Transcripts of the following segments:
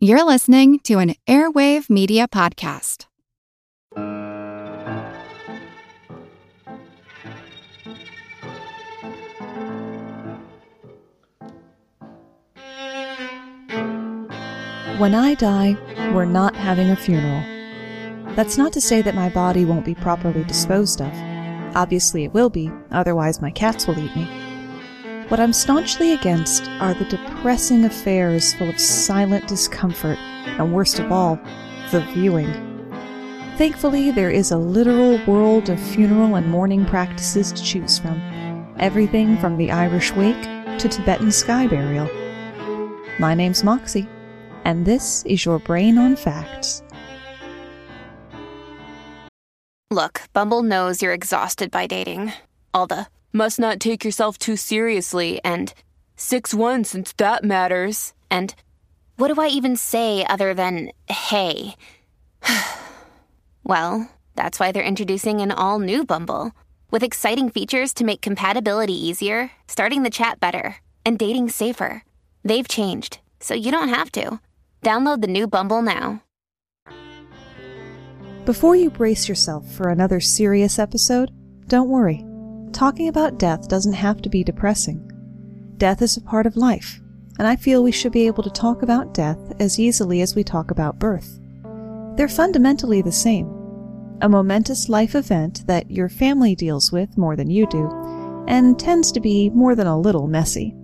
You're listening to an Airwave Media Podcast. When I die, we're not having a funeral. That's not to say that my body won't be properly disposed of. Obviously, it will be, otherwise, my cats will eat me. What I'm staunchly against are the depressing affairs full of silent discomfort, and worst of all, the viewing. Thankfully, there is a literal world of funeral and mourning practices to choose from. Everything from the Irish wake to Tibetan sky burial. My name's Moxie, and this is your Brain on Facts. Look, Bumble knows you're exhausted by dating. All the must not take yourself too seriously and 6 1 since that matters. And what do I even say other than hey? well, that's why they're introducing an all new Bumble with exciting features to make compatibility easier, starting the chat better, and dating safer. They've changed, so you don't have to. Download the new Bumble now. Before you brace yourself for another serious episode, don't worry. Talking about death doesn't have to be depressing. Death is a part of life, and I feel we should be able to talk about death as easily as we talk about birth. They're fundamentally the same a momentous life event that your family deals with more than you do, and tends to be more than a little messy.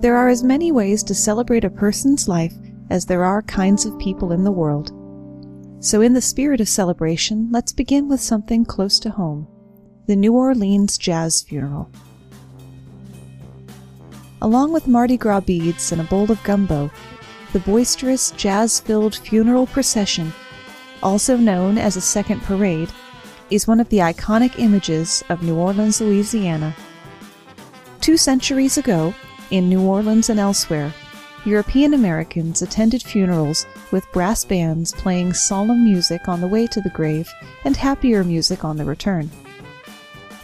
There are as many ways to celebrate a person's life as there are kinds of people in the world. So, in the spirit of celebration, let's begin with something close to home the New Orleans Jazz Funeral. Along with Mardi Gras beads and a bowl of gumbo, the boisterous, jazz filled funeral procession, also known as a second parade, is one of the iconic images of New Orleans, Louisiana. Two centuries ago, in New Orleans and elsewhere, European Americans attended funerals with brass bands playing solemn music on the way to the grave and happier music on the return.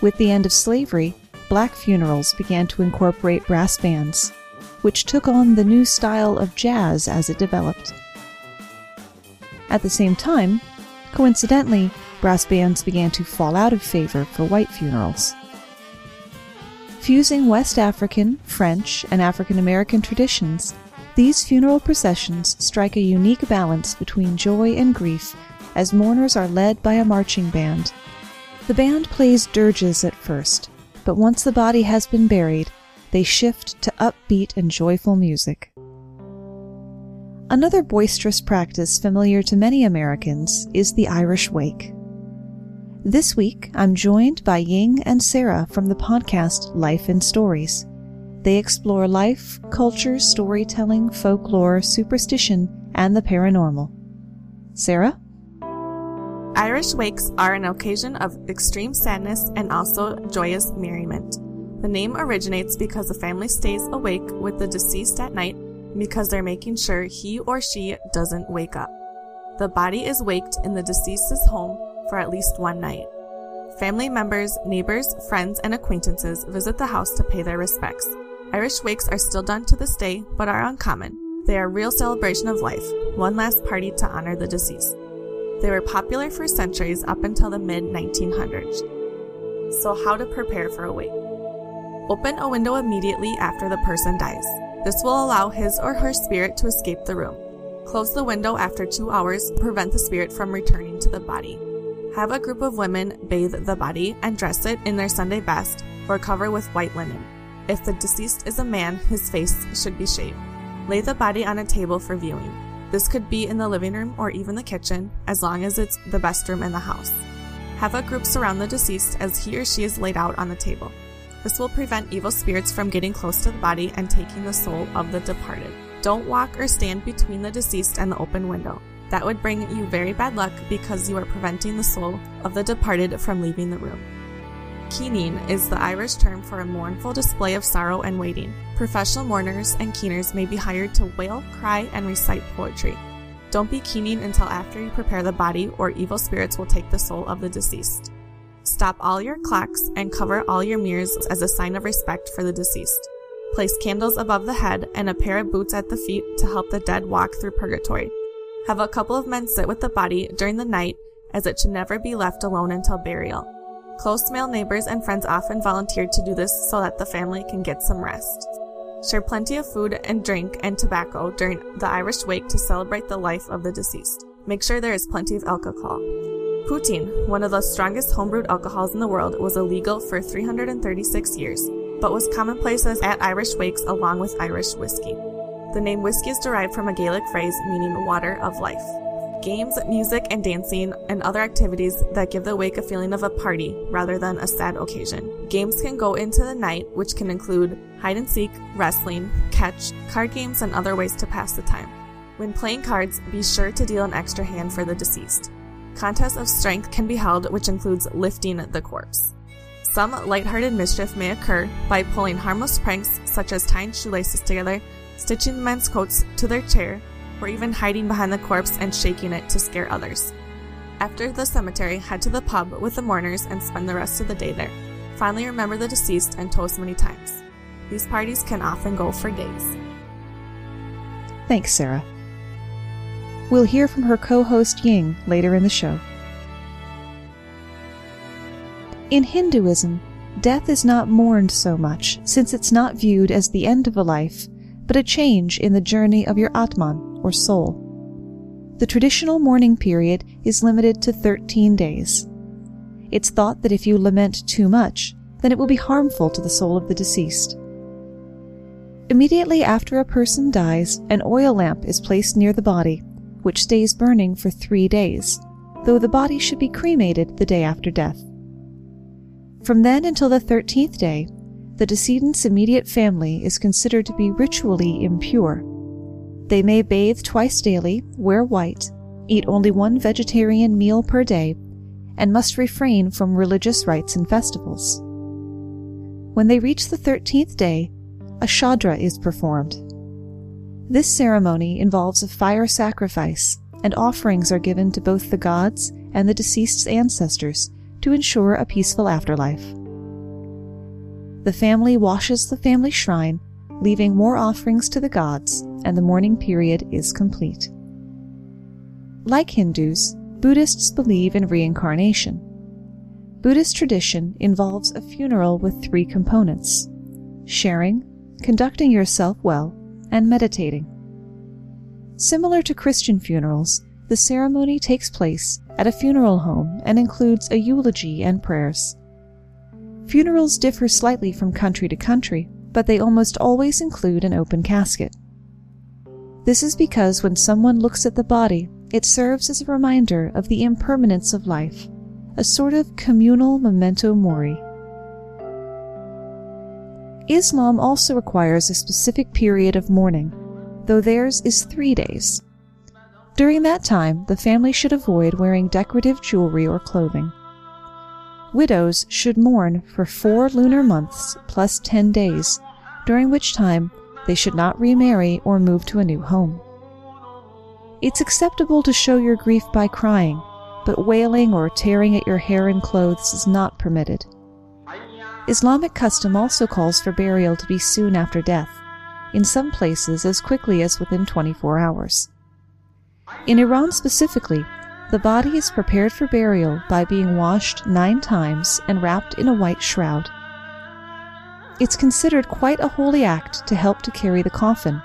With the end of slavery, black funerals began to incorporate brass bands, which took on the new style of jazz as it developed. At the same time, coincidentally, brass bands began to fall out of favor for white funerals. Fusing West African, French, and African American traditions, these funeral processions strike a unique balance between joy and grief as mourners are led by a marching band the band plays dirges at first, but once the body has been buried, they shift to upbeat and joyful music. Another boisterous practice familiar to many Americans is the Irish Wake. This week, I'm joined by Ying and Sarah from the podcast Life in Stories. They explore life, culture, storytelling, folklore, superstition, and the paranormal. Sarah? Irish wakes are an occasion of extreme sadness and also joyous merriment. The name originates because the family stays awake with the deceased at night because they're making sure he or she doesn't wake up. The body is waked in the deceased's home for at least one night. Family members, neighbors, friends, and acquaintances visit the house to pay their respects. Irish wakes are still done to this day, but are uncommon. They are a real celebration of life, one last party to honor the deceased. They were popular for centuries up until the mid 1900s. So, how to prepare for a wake? Open a window immediately after the person dies. This will allow his or her spirit to escape the room. Close the window after two hours to prevent the spirit from returning to the body. Have a group of women bathe the body and dress it in their Sunday best or cover with white linen. If the deceased is a man, his face should be shaved. Lay the body on a table for viewing. This could be in the living room or even the kitchen, as long as it's the best room in the house. Have a group surround the deceased as he or she is laid out on the table. This will prevent evil spirits from getting close to the body and taking the soul of the departed. Don't walk or stand between the deceased and the open window. That would bring you very bad luck because you are preventing the soul of the departed from leaving the room. Keening is the Irish term for a mournful display of sorrow and waiting. Professional mourners and keeners may be hired to wail, cry, and recite poetry. Don't be keening until after you prepare the body, or evil spirits will take the soul of the deceased. Stop all your clocks and cover all your mirrors as a sign of respect for the deceased. Place candles above the head and a pair of boots at the feet to help the dead walk through purgatory. Have a couple of men sit with the body during the night, as it should never be left alone until burial. Close male neighbors and friends often volunteer to do this so that the family can get some rest. Share plenty of food and drink and tobacco during the Irish wake to celebrate the life of the deceased. Make sure there is plenty of alcohol. Poitín, one of the strongest homebrewed alcohols in the world, was illegal for 336 years, but was commonplace at Irish wakes along with Irish whiskey. The name whiskey is derived from a Gaelic phrase meaning water of life. Games, music, and dancing, and other activities that give the wake a feeling of a party rather than a sad occasion. Games can go into the night, which can include hide and seek, wrestling, catch, card games, and other ways to pass the time. When playing cards, be sure to deal an extra hand for the deceased. Contests of strength can be held, which includes lifting the corpse. Some lighthearted mischief may occur by pulling harmless pranks such as tying shoelaces together, stitching the men's coats to their chair, or even hiding behind the corpse and shaking it to scare others. After the cemetery, head to the pub with the mourners and spend the rest of the day there. Finally, remember the deceased and toast many times. These parties can often go for days. Thanks, Sarah. We'll hear from her co host Ying later in the show. In Hinduism, death is not mourned so much since it's not viewed as the end of a life, but a change in the journey of your Atman, or soul. The traditional mourning period is limited to 13 days. It's thought that if you lament too much, then it will be harmful to the soul of the deceased. Immediately after a person dies, an oil lamp is placed near the body, which stays burning for three days, though the body should be cremated the day after death. From then until the 13th day, the decedent's immediate family is considered to be ritually impure. They may bathe twice daily, wear white, eat only one vegetarian meal per day, and must refrain from religious rites and festivals. When they reach the 13th day, a shraddha is performed. This ceremony involves a fire sacrifice, and offerings are given to both the gods and the deceased's ancestors to ensure a peaceful afterlife. The family washes the family shrine, leaving more offerings to the gods, and the mourning period is complete. Like Hindus, Buddhists believe in reincarnation. Buddhist tradition involves a funeral with three components sharing, conducting yourself well, and meditating. Similar to Christian funerals, the ceremony takes place at a funeral home and includes a eulogy and prayers. Funerals differ slightly from country to country, but they almost always include an open casket. This is because when someone looks at the body, it serves as a reminder of the impermanence of life, a sort of communal memento mori. Islam also requires a specific period of mourning, though theirs is three days. During that time, the family should avoid wearing decorative jewelry or clothing. Widows should mourn for four lunar months plus ten days, during which time they should not remarry or move to a new home. It's acceptable to show your grief by crying, but wailing or tearing at your hair and clothes is not permitted. Islamic custom also calls for burial to be soon after death, in some places as quickly as within 24 hours. In Iran specifically, the body is prepared for burial by being washed nine times and wrapped in a white shroud. It's considered quite a holy act to help to carry the coffin,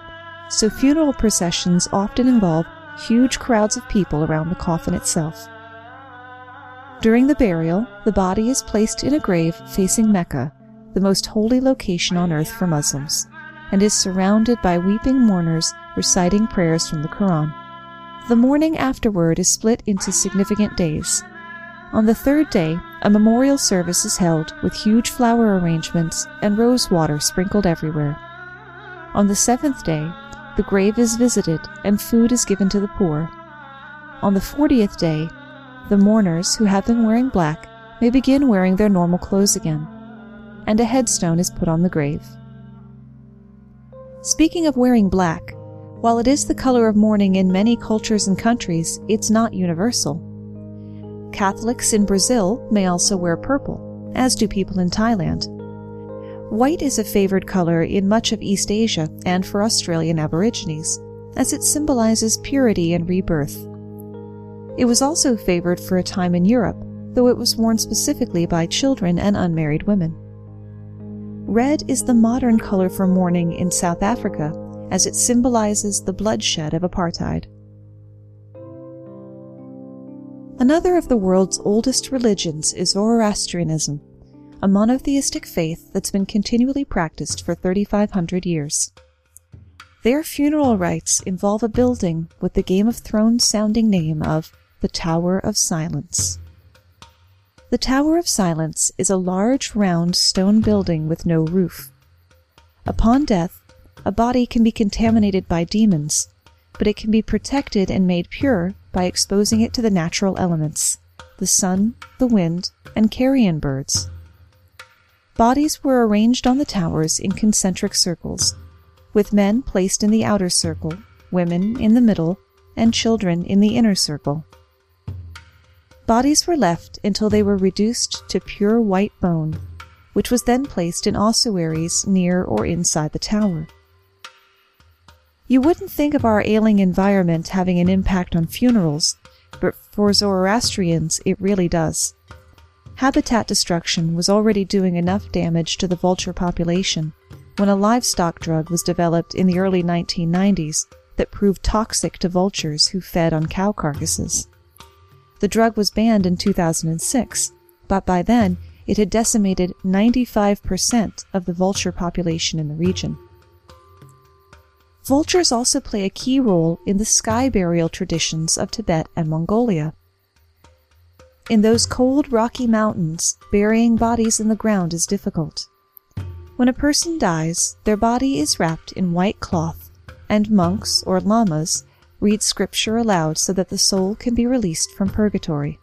so funeral processions often involve huge crowds of people around the coffin itself. During the burial, the body is placed in a grave facing Mecca, the most holy location on earth for Muslims, and is surrounded by weeping mourners reciting prayers from the Quran. The mourning afterward is split into significant days. On the third day, a memorial service is held with huge flower arrangements and rose water sprinkled everywhere. On the seventh day, the grave is visited and food is given to the poor. On the fortieth day, the mourners who have been wearing black may begin wearing their normal clothes again, and a headstone is put on the grave. Speaking of wearing black, while it is the color of mourning in many cultures and countries, it's not universal. Catholics in Brazil may also wear purple, as do people in Thailand. White is a favored color in much of East Asia and for Australian Aborigines, as it symbolizes purity and rebirth. It was also favored for a time in Europe, though it was worn specifically by children and unmarried women. Red is the modern color for mourning in South Africa, as it symbolizes the bloodshed of apartheid. Another of the world's oldest religions is Zoroastrianism, a monotheistic faith that's been continually practiced for 3,500 years. Their funeral rites involve a building with the Game of Thrones sounding name of the Tower of Silence. The Tower of Silence is a large round stone building with no roof. Upon death, a body can be contaminated by demons, but it can be protected and made pure by exposing it to the natural elements the sun, the wind, and carrion birds. Bodies were arranged on the towers in concentric circles, with men placed in the outer circle, women in the middle, and children in the inner circle. Bodies were left until they were reduced to pure white bone, which was then placed in ossuaries near or inside the tower. You wouldn't think of our ailing environment having an impact on funerals, but for Zoroastrians it really does habitat destruction was already doing enough damage to the vulture population when a livestock drug was developed in the early 1990s that proved toxic to vultures who fed on cow carcasses. The drug was banned in 2006, but by then it had decimated 95% of the vulture population in the region. Vultures also play a key role in the sky burial traditions of Tibet and Mongolia. In those cold, rocky mountains, burying bodies in the ground is difficult. When a person dies, their body is wrapped in white cloth, and monks or lamas read scripture aloud so that the soul can be released from purgatory.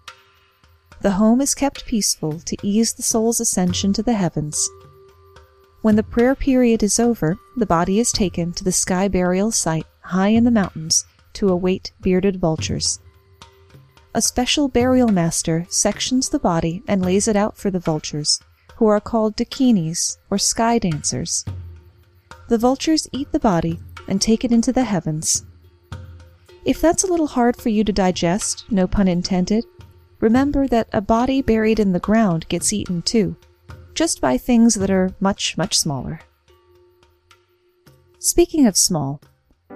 The home is kept peaceful to ease the soul's ascension to the heavens. When the prayer period is over, the body is taken to the sky burial site high in the mountains to await bearded vultures a special burial master sections the body and lays it out for the vultures, who are called dakinis, or sky dancers. The vultures eat the body and take it into the heavens. If that's a little hard for you to digest, no pun intended, remember that a body buried in the ground gets eaten too, just by things that are much, much smaller. Speaking of small,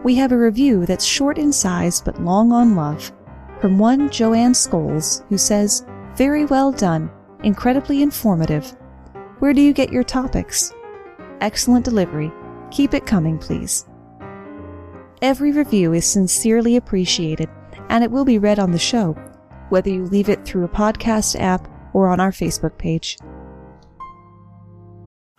we have a review that's short in size but long on love from one Joanne Scholes who says, Very well done, incredibly informative. Where do you get your topics? Excellent delivery. Keep it coming, please. Every review is sincerely appreciated, and it will be read on the show, whether you leave it through a podcast app or on our Facebook page.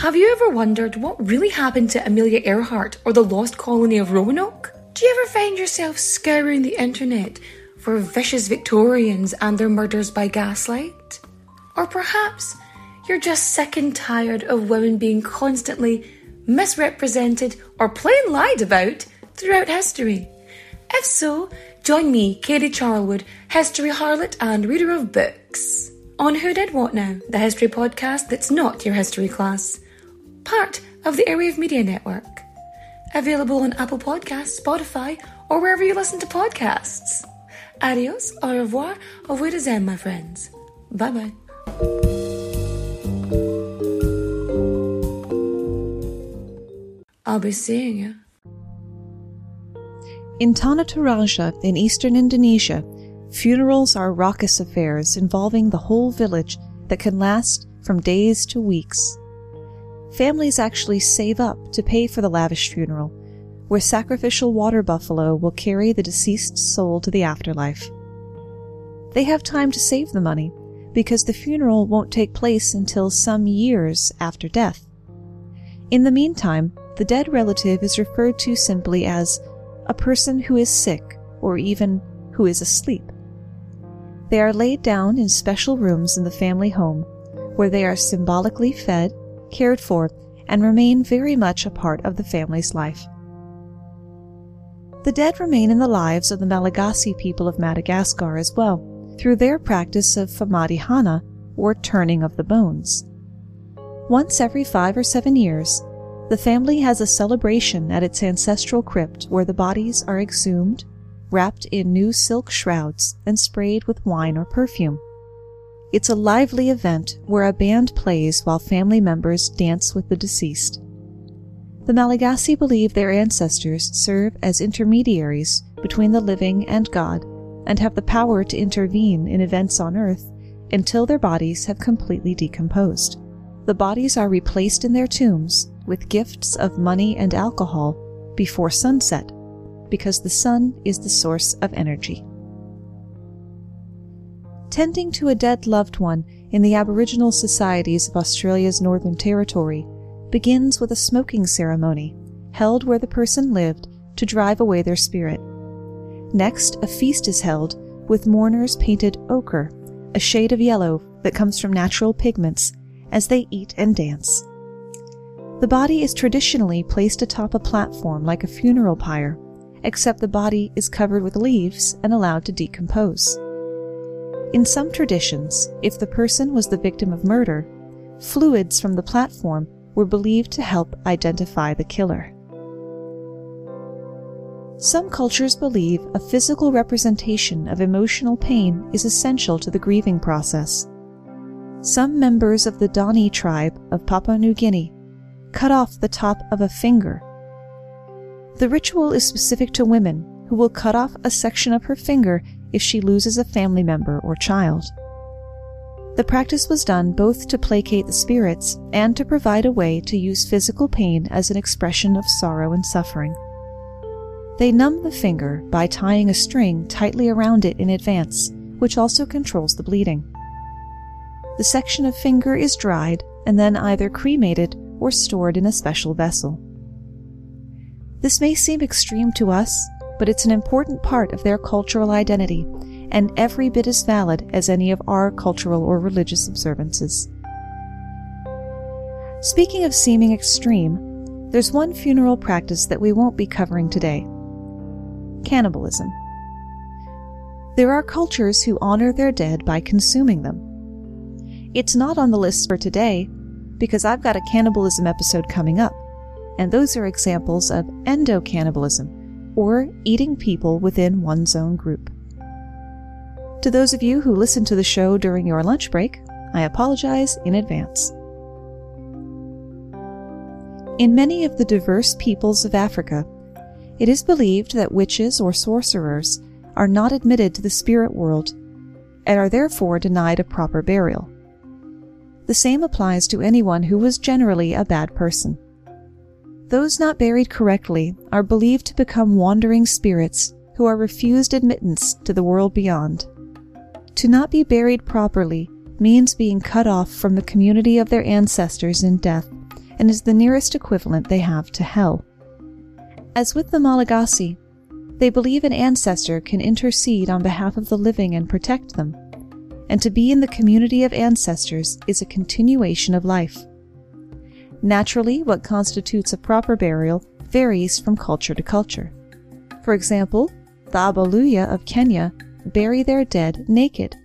Have you ever wondered what really happened to Amelia Earhart or the lost colony of Roanoke? Do you ever find yourself scouring the internet for vicious Victorians and their murders by gaslight? Or perhaps you're just sick and tired of women being constantly misrepresented or plain lied about throughout history? If so, join me, Katie Charlwood, history harlot and reader of books, on Who Did What Now, the history podcast that's not your history class. Part of the Airwave Media Network. Available on Apple Podcasts, Spotify, or wherever you listen to podcasts. Adios, au revoir, au revoir, my friends. Bye bye. I'll be seeing you. In Tanah Toraja, in eastern Indonesia, funerals are raucous affairs involving the whole village that can last from days to weeks. Families actually save up to pay for the lavish funeral, where sacrificial water buffalo will carry the deceased soul to the afterlife. They have time to save the money because the funeral won't take place until some years after death. In the meantime, the dead relative is referred to simply as a person who is sick or even who is asleep. They are laid down in special rooms in the family home where they are symbolically fed, cared for, and remain very much a part of the family's life. The dead remain in the lives of the Malagasy people of Madagascar as well, through their practice of famadihana, or turning of the bones. Once every five or seven years, the family has a celebration at its ancestral crypt where the bodies are exhumed, wrapped in new silk shrouds, and sprayed with wine or perfume. It's a lively event where a band plays while family members dance with the deceased. The Malagasy believe their ancestors serve as intermediaries between the living and God and have the power to intervene in events on earth until their bodies have completely decomposed. The bodies are replaced in their tombs with gifts of money and alcohol before sunset, because the sun is the source of energy. Tending to a dead loved one in the Aboriginal societies of Australia's Northern Territory begins with a smoking ceremony held where the person lived to drive away their spirit. Next, a feast is held with mourners painted ochre, a shade of yellow that comes from natural pigments, as they eat and dance. The body is traditionally placed atop a platform like a funeral pyre, except the body is covered with leaves and allowed to decompose. In some traditions, if the person was the victim of murder, fluids from the platform were believed to help identify the killer. Some cultures believe a physical representation of emotional pain is essential to the grieving process. Some members of the Dani tribe of Papua New Guinea cut off the top of a finger. The ritual is specific to women who will cut off a section of her finger if she loses a family member or child. The practice was done both to placate the spirits and to provide a way to use physical pain as an expression of sorrow and suffering. They numb the finger by tying a string tightly around it in advance, which also controls the bleeding. The section of finger is dried and then either cremated or stored in a special vessel. This may seem extreme to us, but it's an important part of their cultural identity and every bit as valid as any of our cultural or religious observances. Speaking of seeming extreme, there's one funeral practice that we won't be covering today cannibalism. There are cultures who honor their dead by consuming them. It's not on the list for today, because I've got a cannibalism episode coming up, and those are examples of endocannibalism, or eating people within one's own group. To those of you who listen to the show during your lunch break, I apologize in advance. In many of the diverse peoples of Africa, it is believed that witches or sorcerers are not admitted to the spirit world and are therefore denied a proper burial. The same applies to anyone who was generally a bad person. Those not buried correctly are believed to become wandering spirits who are refused admittance to the world beyond. To not be buried properly means being cut off from the community of their ancestors in death and is the nearest equivalent they have to hell. As with the Malagasy, they believe an ancestor can intercede on behalf of the living and protect them and to be in the community of ancestors is a continuation of life. Naturally, what constitutes a proper burial varies from culture to culture. For example, the Abaluya of Kenya bury their dead naked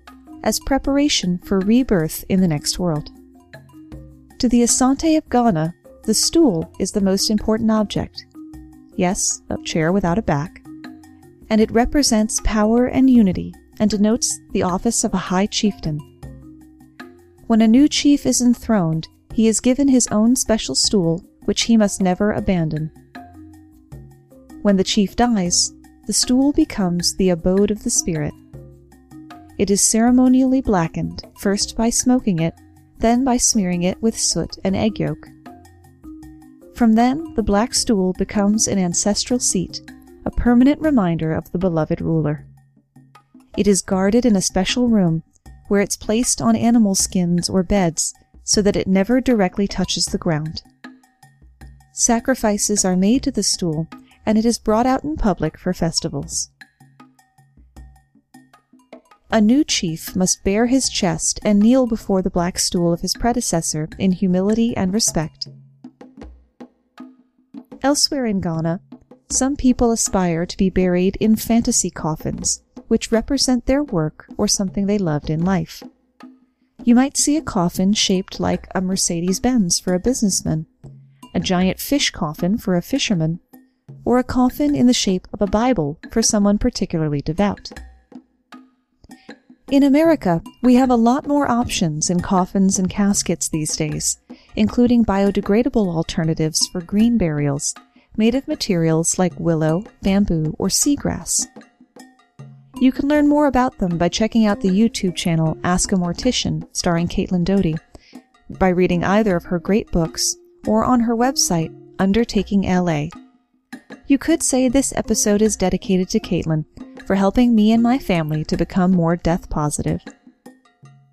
as preparation for rebirth in the next world. To the Asante of Ghana, the stool is the most important object. Yes, a chair without a back. and it represents power and unity and denotes the office of a high chieftain. When a new chief is enthroned, he is given his own special stool, which he must never abandon. When the chief dies, the stool becomes the abode of the spirit. It is ceremonially blackened, first by smoking it, then by smearing it with soot and egg yolk. From then, the black stool becomes an ancestral seat, a permanent reminder of the beloved ruler. It is guarded in a special room where it's placed on animal skins or beds so that it never directly touches the ground. Sacrifices are made to the stool and it is brought out in public for festivals. A new chief must bare his chest and kneel before the black stool of his predecessor in humility and respect. Elsewhere in Ghana, some people aspire to be buried in fantasy coffins, which represent their work or something they loved in life. You might see a coffin shaped like a Mercedes Benz for a businessman, a giant fish coffin for a fisherman, or a coffin in the shape of a Bible for someone particularly devout. In America, we have a lot more options in coffins and caskets these days, including biodegradable alternatives for green burials made of materials like willow, bamboo, or seagrass. You can learn more about them by checking out the YouTube channel Ask a Mortician, starring Caitlin Doughty, by reading either of her great books, or on her website, Undertaking LA. You could say this episode is dedicated to Caitlin for helping me and my family to become more death positive.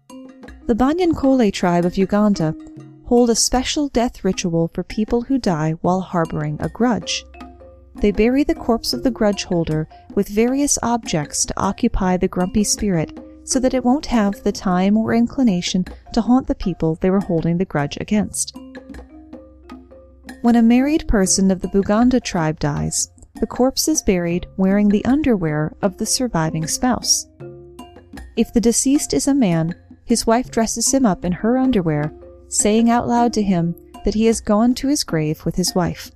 The Banyankole tribe of Uganda hold a special death ritual for people who die while harboring a grudge. They bury the corpse of the grudge holder with various objects to occupy the grumpy spirit so that it won't have the time or inclination to haunt the people they were holding the grudge against. When a married person of the Buganda tribe dies, the corpse is buried wearing the underwear of the surviving spouse. If the deceased is a man, his wife dresses him up in her underwear saying out loud to him that he has gone to his grave with his wife.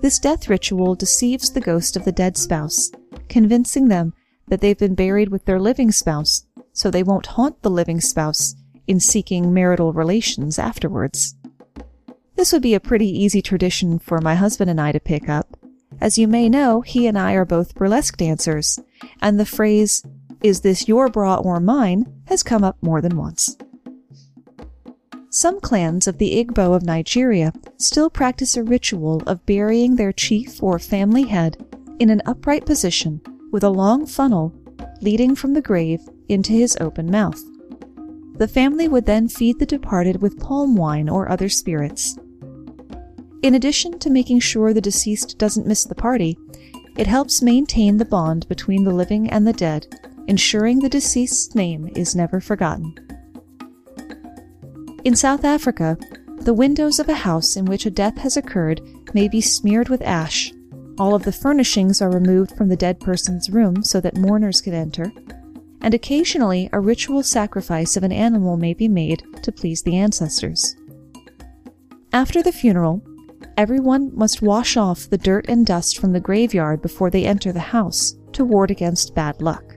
This death ritual deceives the ghost of the dead spouse, convincing them that they've been buried with their living spouse, so they won't haunt the living spouse in seeking marital relations afterwards. This would be a pretty easy tradition for my husband and I to pick up. As you may know, he and I are both burlesque dancers, and the phrase, is this your bra or mine, has come up more than once. Some clans of the Igbo of Nigeria still practice a ritual of burying their chief or family head in an upright position with a long funnel leading from the grave into his open mouth. The family would then feed the departed with palm wine or other spirits. In addition to making sure the deceased doesn't miss the party, it helps maintain the bond between the living and the dead, ensuring the deceased's name is never forgotten. In South Africa, the windows of a house in which a death has occurred may be smeared with ash. All of the furnishings are removed from the dead person's room so that mourners can enter, and occasionally a ritual sacrifice of an animal may be made to please the ancestors. After the funeral, everyone must wash off the dirt and dust from the graveyard before they enter the house to ward against bad luck.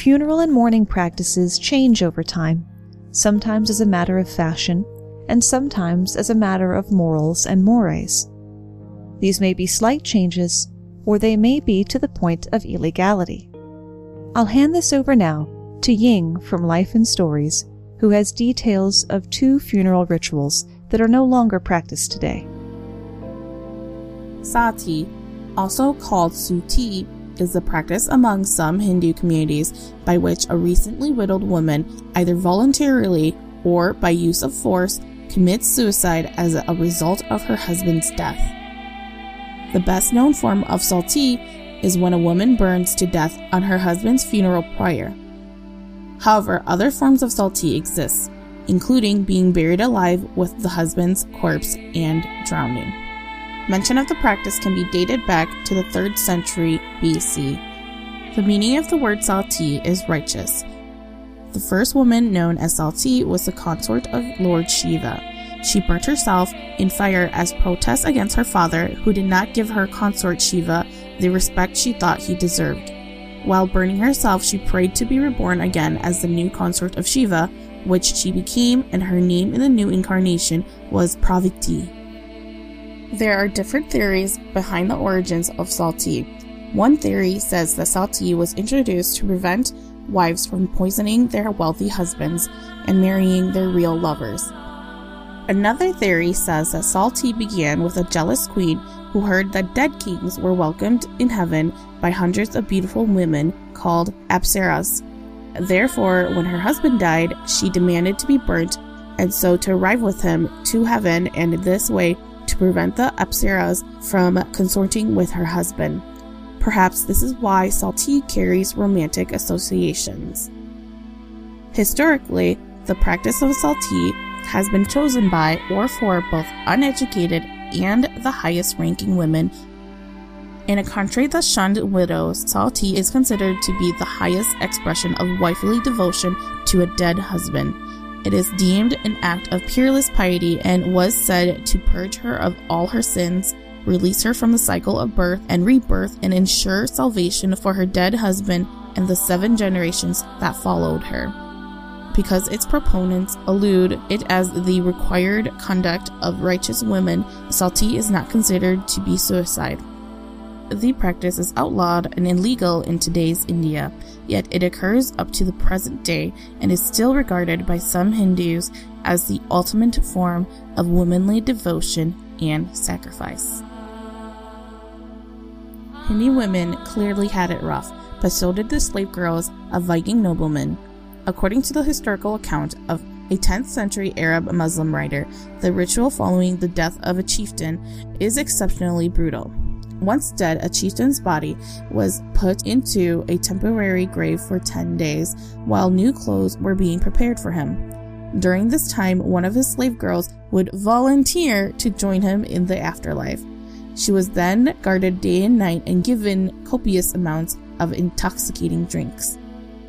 Funeral and mourning practices change over time, sometimes as a matter of fashion, and sometimes as a matter of morals and mores. These may be slight changes, or they may be to the point of illegality. I'll hand this over now to Ying from Life and Stories, who has details of two funeral rituals that are no longer practiced today. Sati, also called Suttee, is the practice among some Hindu communities by which a recently widowed woman, either voluntarily or by use of force, commits suicide as a result of her husband's death. The best known form of sati is when a woman burns to death on her husband's funeral pyre. However, other forms of sati exist, including being buried alive with the husband's corpse and drowning. Mention of the practice can be dated back to the 3rd century BC. The meaning of the word Sati is righteous. The first woman known as Sati was the consort of Lord Shiva. she burnt herself in fire as protest against her father, who did not give her consort Shiva the respect she thought he deserved. While burning herself, she prayed to be reborn again as the new consort of Shiva, which she became, and her name in the new incarnation was Parvati. There are different theories behind the origins of Sati. One theory says that Sati was introduced to prevent wives from poisoning their wealthy husbands and marrying their real lovers. Another theory says that Sati began with a jealous queen who heard that dead kings were welcomed in heaven by hundreds of beautiful women called Apsaras. Therefore, when her husband died, she demanded to be burnt and so to arrive with him to heaven and this way prevent the Apsaras from consorting with her husband. Perhaps this is why Sati carries romantic associations. Historically, the practice of Sati has been chosen by or for both uneducated and the highest ranking women. In a country that shunned widows, Sati is considered to be the highest expression of wifely devotion to a dead husband. It is deemed an act of peerless piety and was said to purge her of all her sins release her from the cycle of birth and rebirth, and ensure salvation for her dead husband and the seven generations that followed her. Because its proponents allude it as the required conduct of righteous women, Sati is not considered to be suicide. The practice is outlawed and illegal in today's India, yet it occurs up to the present day and is still regarded by some Hindus as the ultimate form of womanly devotion and sacrifice. Hindi women clearly had it rough, but so did the slave girls of Viking noblemen. According to the historical account of a 10th century Arab Muslim writer, the ritual following the death of a chieftain is exceptionally brutal. Once dead, a chieftain's body was put into a temporary grave for 10 days while new clothes were being prepared for him. During this time, one of his slave girls would volunteer to join him in the afterlife. She was then guarded day and night and given copious amounts of intoxicating drinks.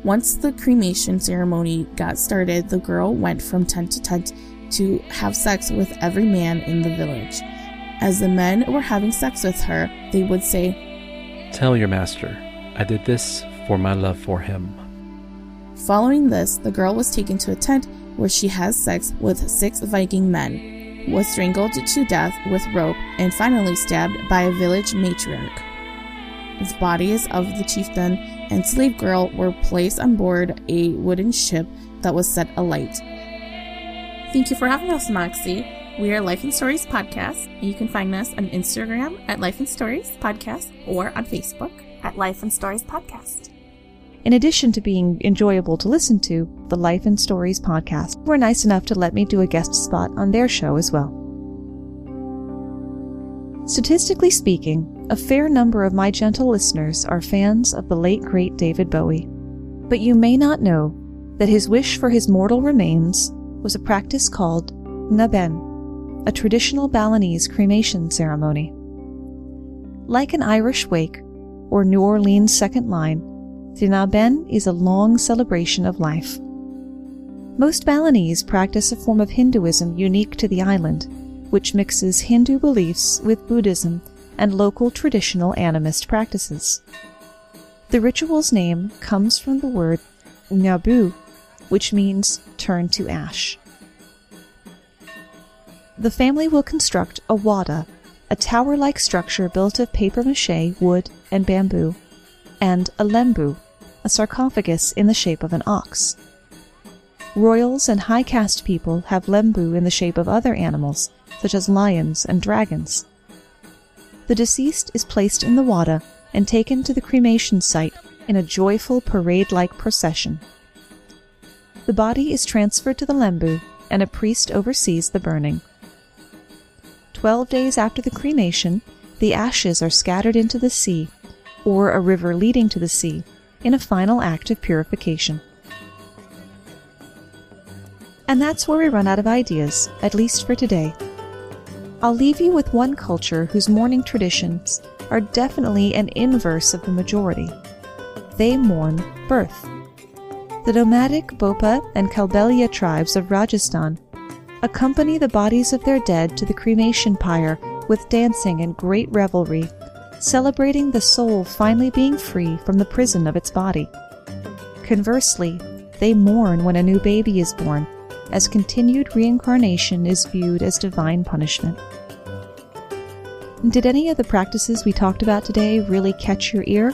Once the cremation ceremony got started, the girl went from tent to tent to have sex with every man in the village. As the men were having sex with her, they would say, Tell your master, I did this for my love for him. Following this, the girl was taken to a tent where she has sex with six Viking men was strangled to death with rope, and finally stabbed by a village matriarch. The bodies of the chieftain and slave girl were placed on board a wooden ship that was set alight. Thank you for having us, Moxie. We are Life and Stories Podcast. and You can find us on Instagram at Life and Stories Podcast or on Facebook at Life and Stories Podcast. In addition to being enjoyable to listen to, the Life and Stories podcast were nice enough to let me do a guest spot on their show as well. Statistically speaking, a fair number of my gentle listeners are fans of the late great David Bowie. But you may not know that his wish for his mortal remains was a practice called Ngaben, a traditional Balinese cremation ceremony. Like an Irish wake or New Orleans second line, the Ngaben is a long celebration of life. Most Balinese practice a form of Hinduism unique to the island, which mixes Hindu beliefs with Buddhism and local traditional animist practices. The ritual's name comes from the word Ngabu, which means turn to ash. The family will construct a wada, a tower like structure built of paper mache, wood, and bamboo, and a lembu, a sarcophagus in the shape of an ox. Royals and high caste people have lembu in the shape of other animals, such as lions and dragons. The deceased is placed in the wada and taken to the cremation site in a joyful parade like procession. The body is transferred to the lembu and a priest oversees the burning. Twelve days after the cremation, the ashes are scattered into the sea or a river leading to the sea, in a final act of purification. And that's where we run out of ideas, at least for today. I'll leave you with one culture whose mourning traditions are definitely an inverse of the majority. They mourn birth. The nomadic Bopa and Kalbelia tribes of Rajasthan accompany the bodies of their dead to the cremation pyre with dancing and great revelry, celebrating the soul finally being free from the prison of its body. Conversely, they mourn when a new baby is born, as continued reincarnation is viewed as divine punishment. Did any of the practices we talked about today really catch your ear?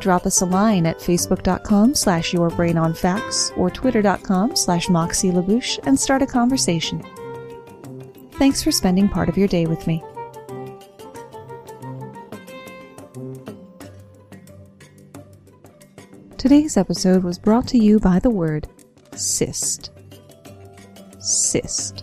Drop us a line at facebook.com slash yourbrainonfacts or twitter.com slash moxielabouche and start a conversation. Thanks for spending part of your day with me. Today's episode was brought to you by the word cyst. Cyst.